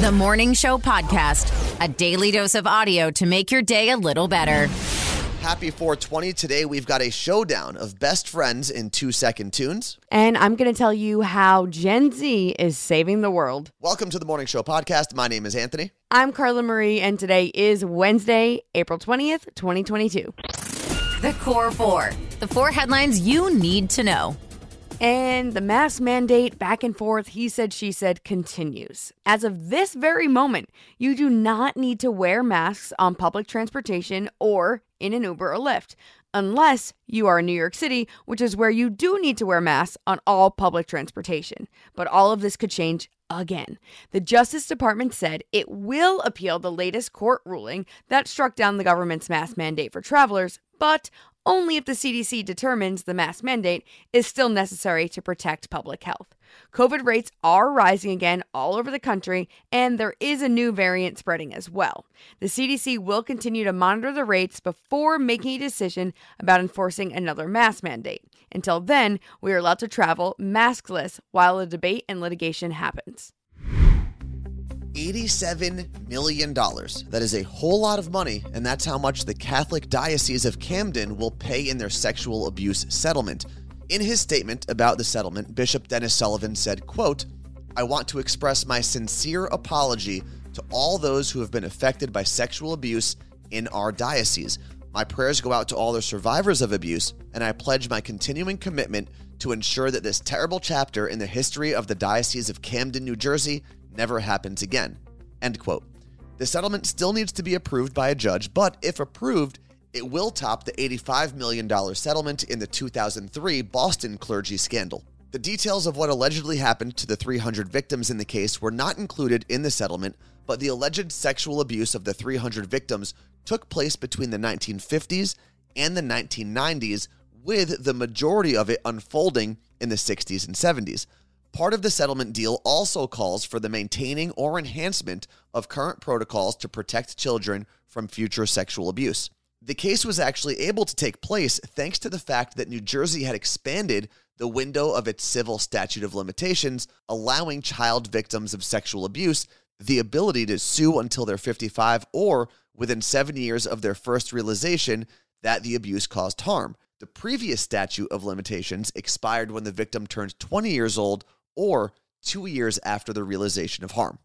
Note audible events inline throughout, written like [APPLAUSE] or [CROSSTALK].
The Morning Show Podcast, a daily dose of audio to make your day a little better. Happy 420. Today we've got a showdown of best friends in two second tunes. And I'm going to tell you how Gen Z is saving the world. Welcome to the Morning Show podcast. My name is Anthony. I'm Carla Marie, and today is Wednesday, April 20th, 2022. The Core Four, the four headlines you need to know. And the mask mandate back and forth, he said, she said, continues. As of this very moment, you do not need to wear masks on public transportation or in an Uber or Lyft, unless you are in New York City, which is where you do need to wear masks on all public transportation. But all of this could change again. The Justice Department said it will appeal the latest court ruling that struck down the government's mask mandate for travelers, but only if the CDC determines the mask mandate is still necessary to protect public health. COVID rates are rising again all over the country, and there is a new variant spreading as well. The CDC will continue to monitor the rates before making a decision about enforcing another mask mandate. Until then, we are allowed to travel maskless while the debate and litigation happens. $87 million. That is a whole lot of money, and that's how much the Catholic Diocese of Camden will pay in their sexual abuse settlement. In his statement about the settlement, Bishop Dennis Sullivan said, quote, I want to express my sincere apology to all those who have been affected by sexual abuse in our diocese. My prayers go out to all the survivors of abuse, and I pledge my continuing commitment to ensure that this terrible chapter in the history of the Diocese of Camden, New Jersey never happens again. End quote. The settlement still needs to be approved by a judge, but if approved, it will top the $85 million settlement in the 2003 Boston clergy scandal. The details of what allegedly happened to the 300 victims in the case were not included in the settlement, but the alleged sexual abuse of the 300 victims took place between the 1950s and the 1990s, with the majority of it unfolding in the 60s and 70s. Part of the settlement deal also calls for the maintaining or enhancement of current protocols to protect children from future sexual abuse. The case was actually able to take place thanks to the fact that New Jersey had expanded the window of its civil statute of limitations, allowing child victims of sexual abuse the ability to sue until they're 55 or within seven years of their first realization that the abuse caused harm. The previous statute of limitations expired when the victim turned 20 years old or two years after the realization of harm.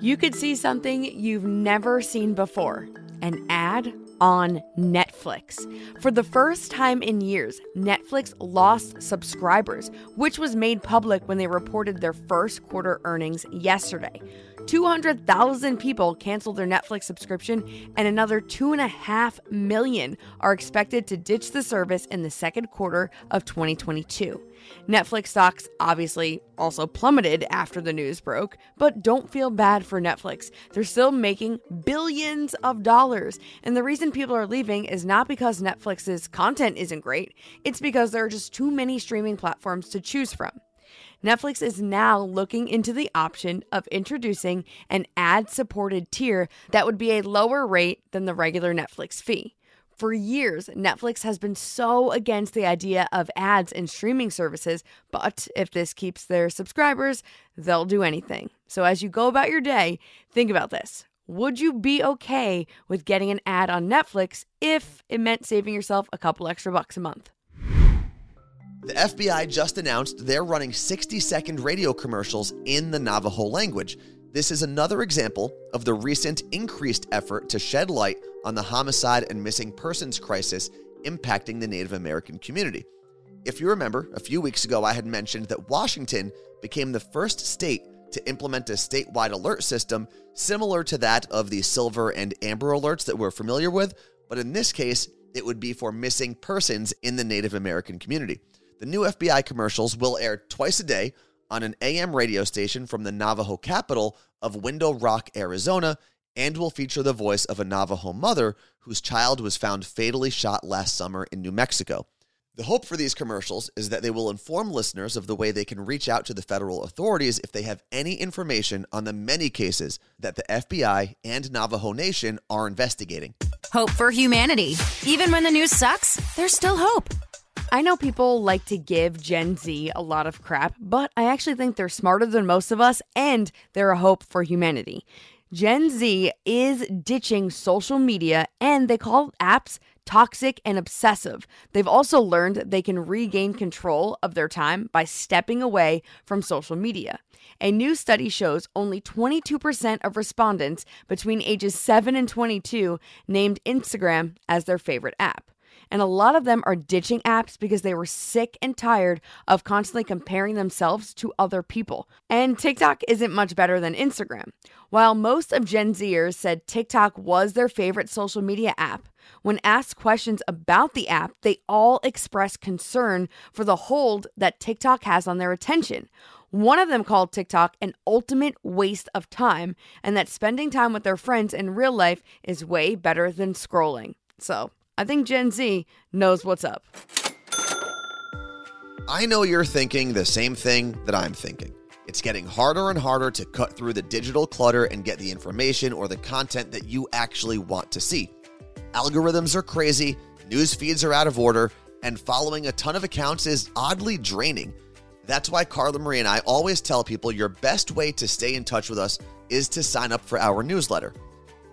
You could see something you've never seen before an ad on Netflix. For the first time in years, Netflix lost subscribers, which was made public when they reported their first quarter earnings yesterday. 200,000 people canceled their Netflix subscription, and another 2.5 million are expected to ditch the service in the second quarter of 2022. Netflix stocks obviously also plummeted after the news broke, but don't feel bad for Netflix. They're still making billions of dollars. And the reason people are leaving is not because Netflix's content isn't great, it's because there are just too many streaming platforms to choose from. Netflix is now looking into the option of introducing an ad supported tier that would be a lower rate than the regular Netflix fee. For years, Netflix has been so against the idea of ads in streaming services, but if this keeps their subscribers, they'll do anything. So as you go about your day, think about this. Would you be okay with getting an ad on Netflix if it meant saving yourself a couple extra bucks a month? The FBI just announced they're running 60 second radio commercials in the Navajo language. This is another example of the recent increased effort to shed light on the homicide and missing persons crisis impacting the Native American community. If you remember, a few weeks ago I had mentioned that Washington became the first state to implement a statewide alert system similar to that of the silver and amber alerts that we're familiar with, but in this case, it would be for missing persons in the Native American community. The new FBI commercials will air twice a day on an AM radio station from the Navajo capital of Window Rock, Arizona, and will feature the voice of a Navajo mother whose child was found fatally shot last summer in New Mexico. The hope for these commercials is that they will inform listeners of the way they can reach out to the federal authorities if they have any information on the many cases that the FBI and Navajo Nation are investigating. Hope for humanity. Even when the news sucks, there's still hope. I know people like to give Gen Z a lot of crap, but I actually think they're smarter than most of us and they're a hope for humanity. Gen Z is ditching social media and they call apps toxic and obsessive. They've also learned they can regain control of their time by stepping away from social media. A new study shows only 22% of respondents between ages 7 and 22 named Instagram as their favorite app. And a lot of them are ditching apps because they were sick and tired of constantly comparing themselves to other people. And TikTok isn't much better than Instagram. While most of Gen Zers said TikTok was their favorite social media app, when asked questions about the app, they all expressed concern for the hold that TikTok has on their attention. One of them called TikTok an ultimate waste of time and that spending time with their friends in real life is way better than scrolling. So, I think Gen Z knows what's up. I know you're thinking the same thing that I'm thinking. It's getting harder and harder to cut through the digital clutter and get the information or the content that you actually want to see. Algorithms are crazy, news feeds are out of order, and following a ton of accounts is oddly draining. That's why Carla Marie and I always tell people your best way to stay in touch with us is to sign up for our newsletter.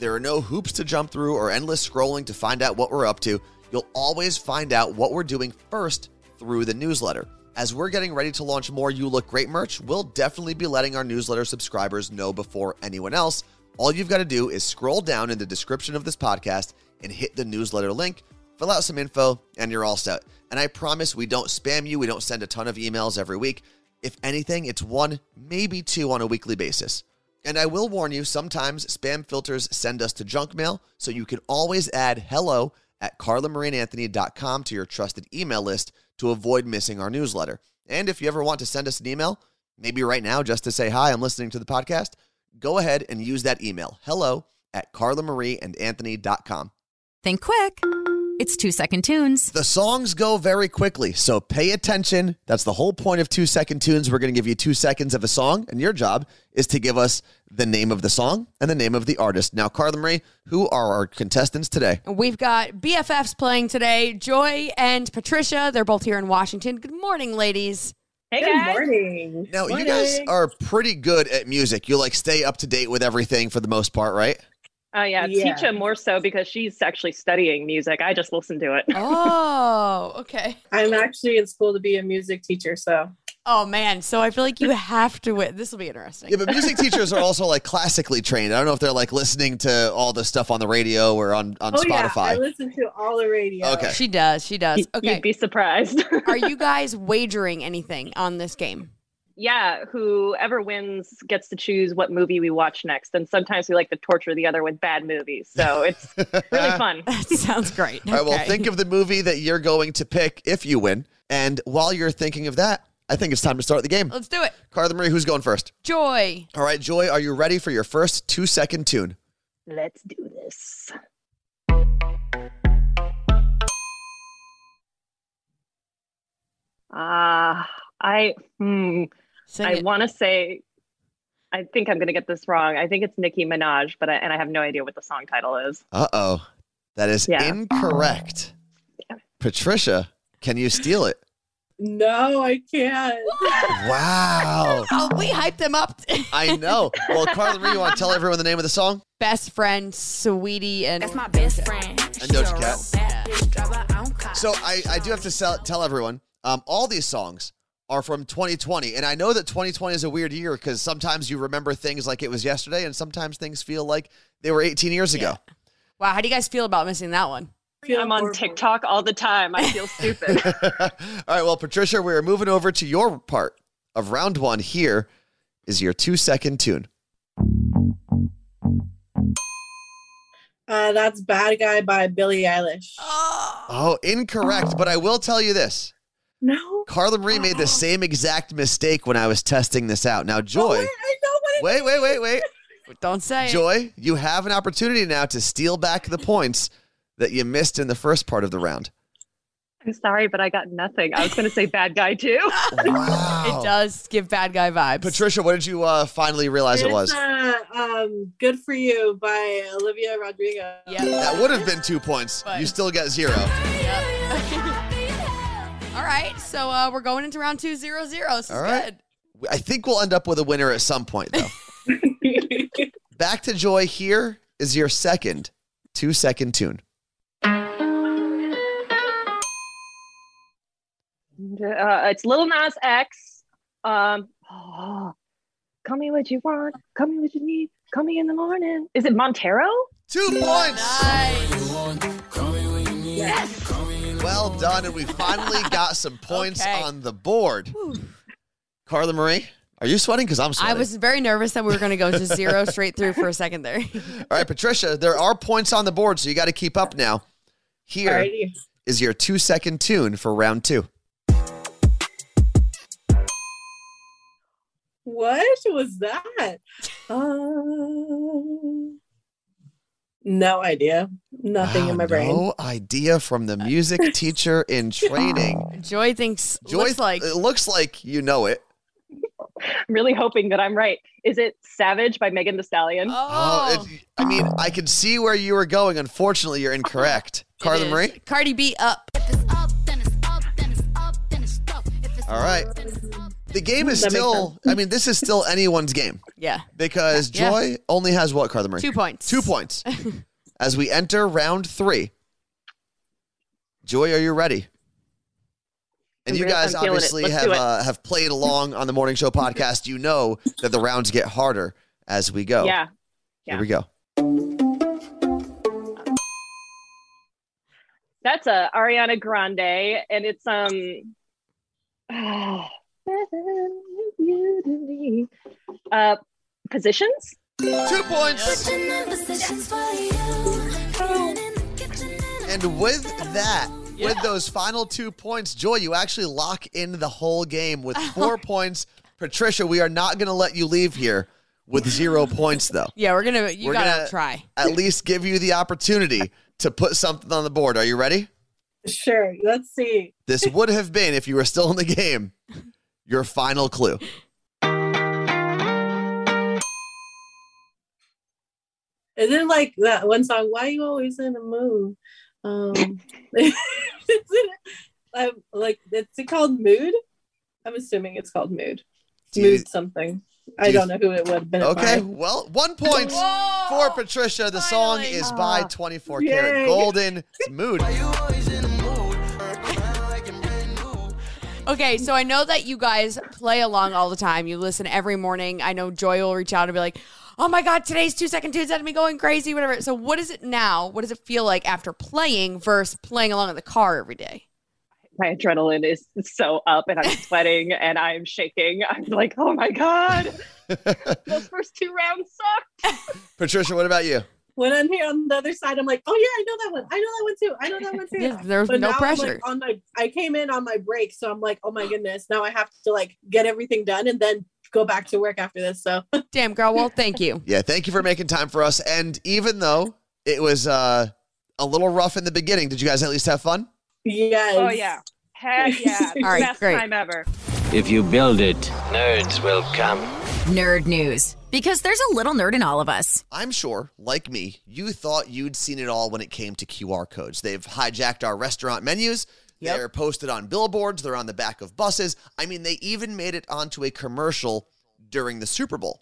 There are no hoops to jump through or endless scrolling to find out what we're up to. You'll always find out what we're doing first through the newsletter. As we're getting ready to launch more You Look Great merch, we'll definitely be letting our newsletter subscribers know before anyone else. All you've got to do is scroll down in the description of this podcast and hit the newsletter link, fill out some info, and you're all set. And I promise we don't spam you, we don't send a ton of emails every week. If anything, it's one, maybe two on a weekly basis. And I will warn you, sometimes spam filters send us to junk mail, so you can always add hello at carlamarieandanthony.com to your trusted email list to avoid missing our newsletter. And if you ever want to send us an email, maybe right now just to say hi, I'm listening to the podcast, go ahead and use that email, hello at carlamarieandanthony.com. Think quick. It's two second tunes. The songs go very quickly, so pay attention. That's the whole point of two second tunes. We're going to give you two seconds of a song, and your job is to give us the name of the song and the name of the artist. Now, Carla Marie, who are our contestants today? We've got BFFs playing today, Joy and Patricia. They're both here in Washington. Good morning, ladies. Hey Good guys. morning. Now, Morning. you guys are pretty good at music. You like stay up to date with everything for the most part, right? Oh yeah, Yeah. Teacha more so because she's actually studying music. I just listen to it. Oh, okay. [LAUGHS] I'm actually in school to be a music teacher, so Oh man, so I feel like you have to win. This will be interesting. Yeah, but music teachers are also like classically trained. I don't know if they're like listening to all the stuff on the radio or on, on oh yeah, I listen to all the radio. Okay. She does. She does. Okay. You'd be surprised. [LAUGHS] Are you guys wagering anything on this game? Yeah, whoever wins gets to choose what movie we watch next. And sometimes we like to torture the other with bad movies. So it's really [LAUGHS] fun. That sounds great. All right, well, think of the movie that you're going to pick if you win. And while you're thinking of that, I think it's time to start the game. Let's do it. Carla Marie, who's going first? Joy. All right, Joy, are you ready for your first two second tune? Let's do this. Ah, I hmm, Sing I want to say I think I'm going to get this wrong. I think it's Nicki Minaj, but I, and I have no idea what the song title is. Uh oh. That is Yeah. incorrect. Damn Patricia, can you steal it? No, I can't. [LAUGHS] Wow. Oh, we hyped them up. I know. Well, Carla Marie, you want to tell everyone the name of the song? Best friend, Saweetie, and That's my best friend. And Doja Cat. Bad bitch driver, I don't cop. So I, I do have to sell, tell everyone, um, all these songs are from 2020. And I know that 2020 is a weird year because sometimes you remember things like it was yesterday and sometimes things feel like they were 18 years ago. wow. How do you guys feel about missing that one? I'm on. TikTok all the time. I feel stupid. [LAUGHS] all right, well, Patricia, we're moving over to your part of round one. Here is your two second tune. Uh, that's "Bad Guy" by Billie Eilish. Oh, incorrect. But I will tell you this No. Carla Marie made the same exact mistake when I was testing this out. Now, Oh, Joy, wait, I know what it wait, wait, wait, wait. Don't say it. Joy, you have an opportunity now to steal back the points that you missed in the first part of the round. I'm sorry, but I got nothing. I was going to say bad guy too. [LAUGHS] Wow. It does give bad guy vibes. Patricia, what did you uh, finally realize it was? Uh, um, "Good for You" by Olivia Rodrigo. Yeah. That would have been two points. But- You still got zero. All right, so uh, we're going into round two zero zero. This is All right. good. I think we'll end up with a winner at some point, though. [LAUGHS] Back to Joy. Here is your second two second tune. Uh, it's Little Nas X. Um, oh, call me what you want. Call me what you need. Call me in the morning. Is it Montero? Two points. Nice. Well done. And we finally got some [LAUGHS] points Okay. on the board. Carla Marie, are you sweating? Because I'm sweating. I was very nervous that we were going to go to zero [LAUGHS] straight through for a second there. All right, Patricia, there are points on the board, so you got to keep up now. Here is Alrighty. your two second tune for round two. What was that? Um, no idea. Nothing in my brain. No idea from the music [LAUGHS] teacher in training. [LAUGHS] Joy thinks Joy, looks like it looks like you know it. [LAUGHS] I'm really hoping that I'm right. Is it Savage by Megan Thee Stallion? oh, oh it- I mean, I could see where you were going. Unfortunately, you're incorrect. it Carla is. Marie? Cardi B up. All right. The game is That still, I mean, this is still anyone's game Yeah, because Yeah. Joy only has what, Carla Marie? two points. Two points. As we enter round three, Joy, are you ready? And you guys I'm feeling it. obviously have uh, have played along on the morning show podcast. You know that the rounds get harder as we go. Yeah. Here we go. That's a Ariana Grande, and it's um. [SIGHS] Uh, positions. Two points. And with that, with those final two points, Joy, you actually lock in the whole game with [LAUGHS] four points. Patricia, we are not going to let you leave here with zero points, though. Yeah, we're gonna. You We're gotta gonna- try. At least give you the opportunity to put something on the board. Are you ready? Sure. Let's see. This would have been, if you were still in the game, your final clue. [LAUGHS] Is it like that one song? Why you always in the mood? Um, [LAUGHS] [LAUGHS] is it, like it's it called Mood? I'm assuming it's called Mood. Do you- Mood something. I don't know who it would have been. Okay, by. well, one point Whoa! for Patricia. The song Finally. is by Ah. 24kGoldn. It's Mood. Okay, so I know that you guys play along all the time. You listen every morning. I know Joy will reach out and be like, "Oh my god, today's two second tunes had me going crazy." Whatever. So, what is it now? What does it feel like after playing versus playing along in the car every day? My adrenaline is so up, and I'm [LAUGHS] sweating, and I'm shaking. I'm like, oh my god, [LAUGHS] those first two rounds sucked. Patricia, what about you? When I'm here on the other side, I'm like, oh yeah, I know that one. I know that one too. I know that one too. Yeah, [LAUGHS] There's But no pressure. Like on my I came in on my break, so I'm like, oh my goodness, now I have to like get everything done and then go back to work after this. So [LAUGHS] Damn, girl. Well, thank you. [LAUGHS] Yeah, thank you for making time for us. And even though it was uh, a little rough in the beginning, did you guys at least have fun? yes. Oh yeah, heck yeah, All right, best great. time ever. If you build it, nerds will come. Nerd news. Because there's a little nerd in all of us. I'm sure, like me, you thought you'd seen it all when it came to QR codes. They've hijacked our restaurant menus. They're posted on billboards. They're on the back of buses. I mean, they even made it onto a commercial during the Super Bowl.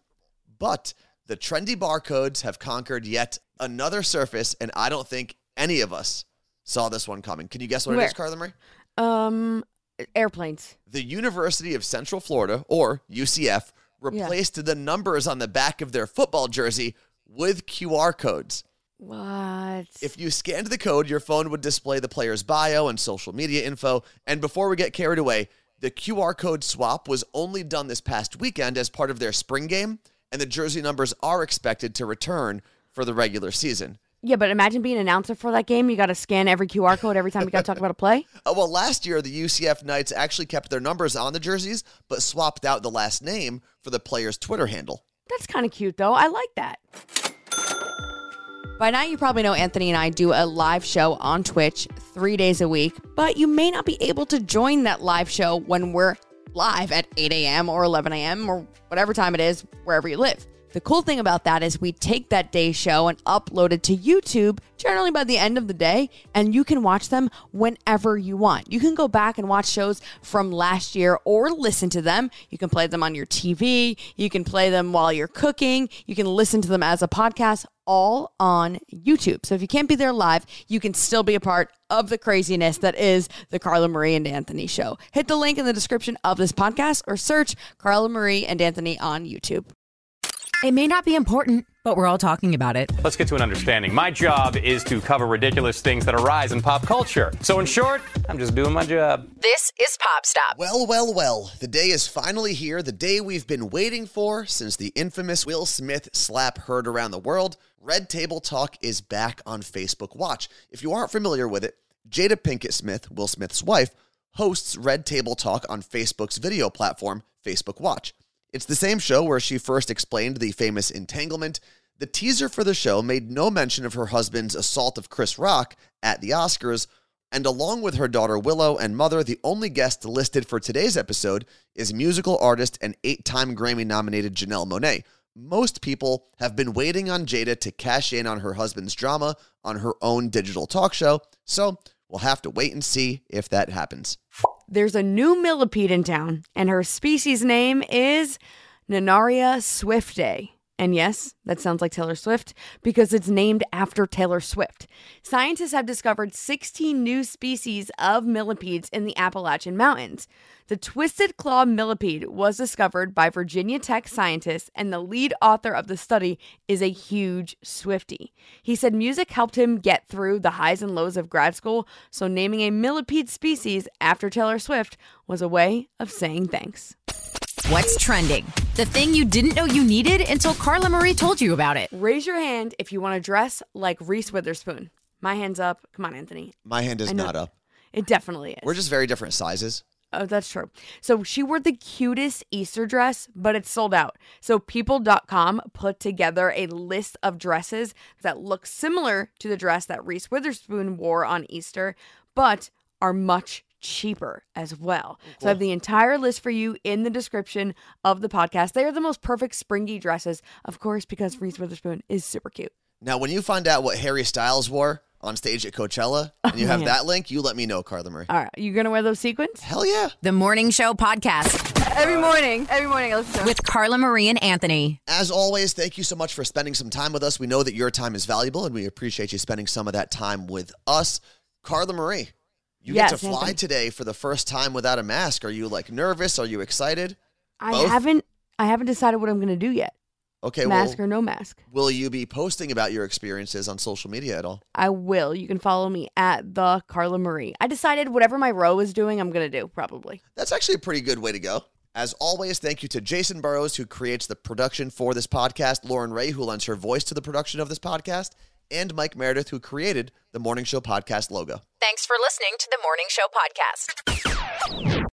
But the trendy barcodes have conquered yet another surface, and I don't think any of us saw this one coming. Can you guess what it Where? is, Carla Marie? Um, airplanes. the University of Central Florida, or UCF, replaced the numbers on the back of their football jersey with QR codes. What? If you scanned the code, your phone would display the player's bio and social media info. And before we get carried away, the QR code swap was only done this past weekend as part of their spring game, and the jersey numbers are expected to return for the regular season. Yeah, but imagine being an announcer for that game. You got to scan every QR code every time you got to talk about a play. [LAUGHS] Uh, well, last year, the UCF Knights actually kept their numbers on the jerseys, but swapped out the last name for the player's Twitter handle. That's kind of cute, though. I like that. By now, you probably know Anthony and I do a live show on Twitch three days a week, but you may not be able to join that live show when we're live at 8 a.m. or 11 a.m. or whatever time it is, wherever you live. The cool thing about that is we take that day show and upload it to YouTube generally by the end of the day, and you can watch them whenever you want. You can go back and watch shows from last year or listen to them. You can play them on your TV, you can play them while you're cooking, you can listen to them as a podcast. All on YouTube. So if you can't be there live, you can still be a part of the craziness that is the Carla Marie and Anthony show. Hit the link in the description of this podcast or search Carla Marie and Anthony on YouTube. It may not be important, but we're all talking about it. Let's get to an understanding. My job is to cover ridiculous things that arise in pop culture. So, in short, I'm just doing my job. This is Pop Stop. Well, well, well. The day is finally here, the day we've been waiting for since the infamous Will Smith slap heard around the world. Red Table Talk is back on Facebook Watch. If you aren't familiar with it, Jada Pinkett Smith, Will Smith's wife, hosts Red Table Talk on Facebook's video platform, Facebook Watch. It's the same show where she first explained the famous entanglement. The teaser for the show made no mention of her husband's assault of Chris Rock at the Oscars, and along with her daughter Willow and mother, the only guest listed for today's episode is musical artist and eight time Grammy nominated Janelle Monáe. Most people have been waiting on Jada to cash in on her husband's drama on her own digital talk show, so we'll have to wait and see if that happens. There's a new millipede in town, and her species name is Nannaria swiftae. And yes, that sounds like Taylor Swift because it's named after Taylor Swift. Scientists have discovered 16 new species of millipedes in the Appalachian Mountains. The twisted claw millipede was discovered by Virginia Tech scientists, and the lead author of the study is a huge Swiftie. He said music helped him get through the highs and lows of grad school, so naming a millipede species after Taylor Swift was a way of saying thanks. What's trending? The thing you didn't know you needed until Carla Marie told you about it. Raise your hand if you want to dress like Reese Witherspoon. My hand's up. Come on, Anthony. My hand is not up. It definitely is. We're just very different sizes. Oh, that's true. So she wore the cutest Easter dress, but it's sold out. So people.com put together a list of dresses that look similar to the dress that Reese Witherspoon wore on Easter, but are much cheaper as well. So I have the entire list for you in the description of the podcast. They are the most perfect springy dresses, of course, because Reese Witherspoon is super cute. Now, when you find out what Harry Styles wore on stage at Coachella and you oh, have man. that link, you let me know, Carla Marie. All right, you gonna wear those sequins? Hell yeah. The Morning Show Podcast Every morning, every morning I listen to with Carla Marie and Anthony. As always, thank you so much for spending some time with us. We know that your time is valuable and we appreciate you spending some of that time with us. Carla Marie, you Yes, get to fly today for the first time without a mask. Are you like nervous? Are you excited? I Both? haven't I haven't decided what I'm gonna do yet. Okay, mask well, or no mask. will you be posting about your experiences on social media at all? I will. You can follow me at the Carla Marie. I decided whatever my row is doing, I'm gonna do probably. That's actually a pretty good way to go. As always, thank you to Jason Burrows, who creates the production for this podcast, Loren Ray, who lends her voice to the production of this podcast, and Mike Meredith, who created the Morning Show podcast logo. Thanks for listening to the Morning Show Podcast.